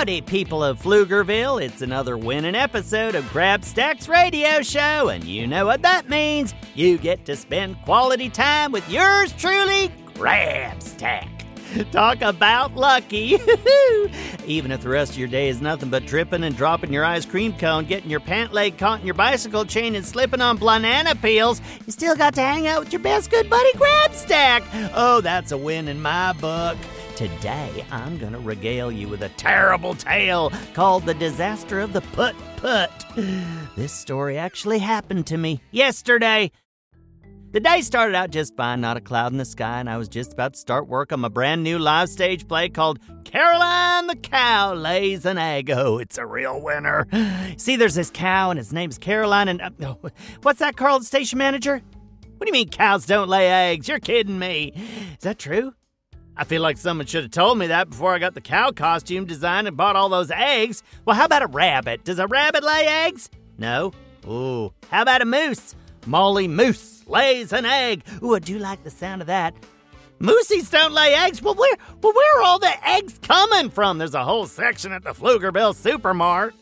Howdy, people of Pflugerville. It's another winning episode of Grabstack's radio show, and you know what that means. You get to spend quality time with yours truly, Grabstack. Talk about lucky. Even if the rest of your day is nothing but tripping and dropping your ice cream cone, getting your pant leg caught in your bicycle chain, and slipping on banana peels, you still got to hang out with your best good buddy Grabstack. Oh, that's a win in my book. Today, I'm going to regale you with a terrible tale called The Disaster of the Putt Putt. This story actually happened to me yesterday. The day started out just fine, not a cloud in the sky, and I was just about to start work on my brand new live stage play called Caroline the Cow Lays an Egg. Oh, it's a real winner. See, there's this cow, and his name's Caroline, and uh, oh, what's that, the station manager? What do you mean cows don't lay eggs? You're kidding me. Is that true? I feel like someone should have told me that before I got the cow costume designed and bought all those eggs. Well, how about a rabbit? Does a rabbit lay eggs? No. Ooh. How about a moose? Molly Moose lays an egg. Ooh, I do like the sound of that. Moosies don't lay eggs. Well, where, well, where are all the eggs coming from? There's a whole section at the Pflugerville Supermart.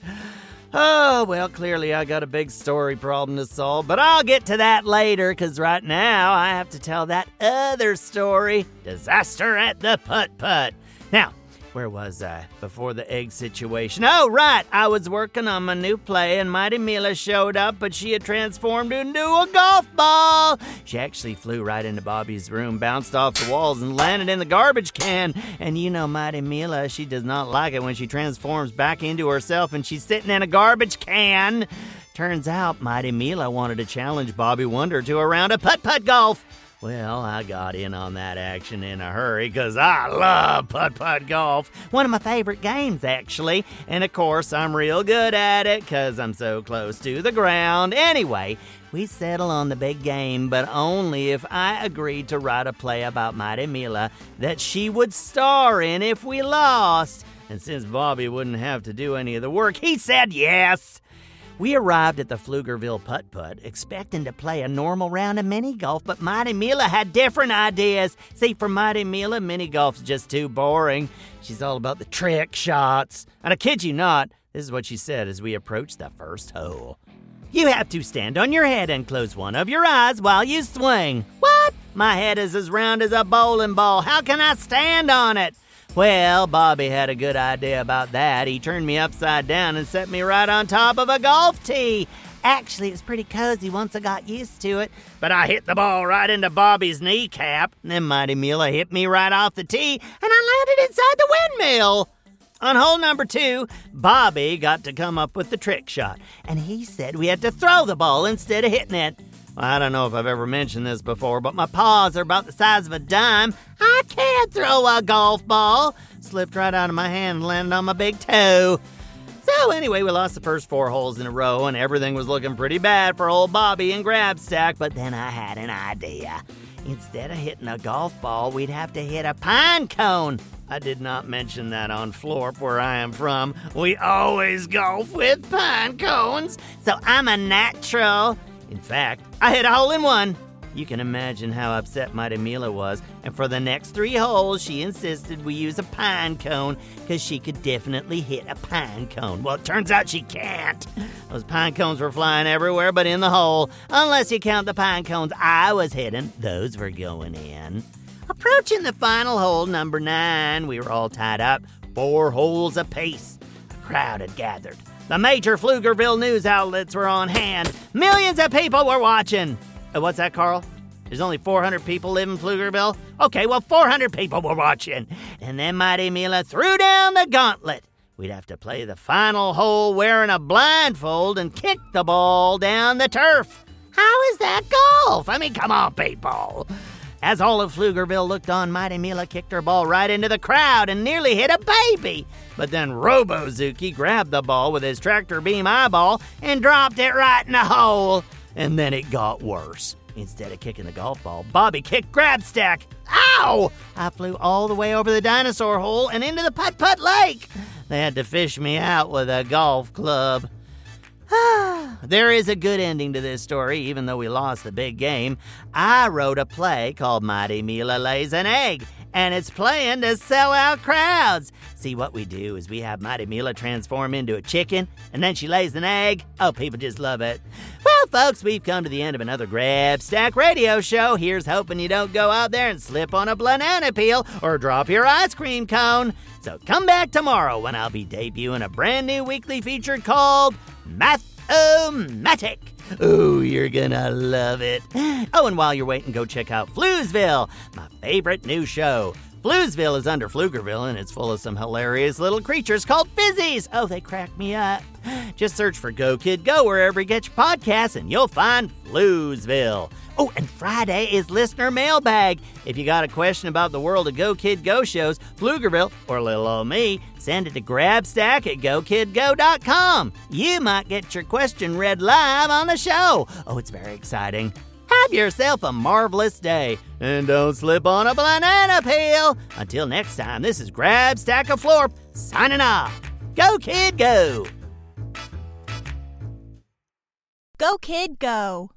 Oh, well, clearly I got a big story problem to solve, but I'll get to that later because right now I have to tell that other story Disaster at the Putt Putt. Now, where was I before the egg situation? Oh, right. I was working on my new play, and Mighty Mila showed up, but she had transformed into a golf ball. She actually flew right into Bobby's room, bounced off the walls, and landed in the garbage can. And you know, Mighty Mila, she does not like it when she transforms back into herself and she's sitting in a garbage can. Turns out, Mighty Mila wanted to challenge Bobby Wonder to a round of putt putt golf. Well, I got in on that action in a hurry because I love putt putt golf. One of my favorite games, actually. And of course, I'm real good at it because I'm so close to the ground. Anyway, we settle on the big game, but only if I agreed to write a play about Mighty Mila that she would star in if we lost. And since Bobby wouldn't have to do any of the work, he said yes. We arrived at the Pflugerville Putt Putt expecting to play a normal round of mini golf, but Mighty Mila had different ideas. See, for Mighty Mila, mini golf's just too boring. She's all about the trick shots. And I kid you not, this is what she said as we approached the first hole. You have to stand on your head and close one of your eyes while you swing. What? My head is as round as a bowling ball. How can I stand on it? Well, Bobby had a good idea about that. He turned me upside down and set me right on top of a golf tee. Actually, it was pretty cozy once I got used to it, but I hit the ball right into Bobby's kneecap. And then Mighty Mila hit me right off the tee, and I landed inside the windmill. On hole number two, Bobby got to come up with the trick shot, and he said we had to throw the ball instead of hitting it. I don't know if I've ever mentioned this before, but my paws are about the size of a dime. I can't throw a golf ball. Slipped right out of my hand and landed on my big toe. So anyway, we lost the first four holes in a row, and everything was looking pretty bad for old Bobby and Grabstack. But then I had an idea. Instead of hitting a golf ball, we'd have to hit a pine cone. I did not mention that on Florp, where I am from. We always golf with pine cones, so I'm a natural. In fact, I hit a hole in one. You can imagine how upset Mighty Mila was, and for the next three holes, she insisted we use a pine cone because she could definitely hit a pine cone. Well, it turns out she can't. Those pine cones were flying everywhere but in the hole. Unless you count the pine cones I was hitting, those were going in. Approaching the final hole, number nine, we were all tied up, four holes apiece. A crowd had gathered. The major Pflugerville news outlets were on hand. Millions of people were watching. Uh, what's that, Carl? There's only 400 people live in Pflugerville? Okay, well, 400 people were watching. And then Mighty Mila threw down the gauntlet. We'd have to play the final hole wearing a blindfold and kick the ball down the turf. How is that golf? I mean, come on, people. As all of Pflugerville looked on, Mighty Mila kicked her ball right into the crowd and nearly hit a baby. But then Robozuki grabbed the ball with his tractor beam eyeball and dropped it right in the hole. And then it got worse. Instead of kicking the golf ball, Bobby kicked Grabstack. Ow! I flew all the way over the dinosaur hole and into the putt putt lake. They had to fish me out with a golf club. there is a good ending to this story, even though we lost the big game. I wrote a play called Mighty Mila Lays an Egg, and it's playing to sell out crowds. See, what we do is we have Mighty Mila transform into a chicken, and then she lays an egg. Oh, people just love it. Well, folks, we've come to the end of another Grabstack radio show. Here's hoping you don't go out there and slip on a banana peel or drop your ice cream cone. So come back tomorrow when I'll be debuting a brand new weekly feature called Math-O-Matic. Oh, you're gonna love it. Oh, and while you're waiting, go check out Floozeville, my favorite new show. Floozeville is under Pflugerville and it's full of some hilarious little creatures called fizzies. Oh, they crack me up. Just search for Go Kid Go wherever you get your podcasts and you'll find Floozeville. Oh, and Friday is listener mailbag. If you got a question about the world of Go Kid Go shows, Pflugerville, or little old me, send it to grabstack at gokidgo.com. You might get your question read live on the show. Oh, it's very exciting. Have yourself a marvelous day, and don't slip on a banana peel. Until next time, this is Grabstack of Florp signing off. Go, kid, go! Go, kid, go!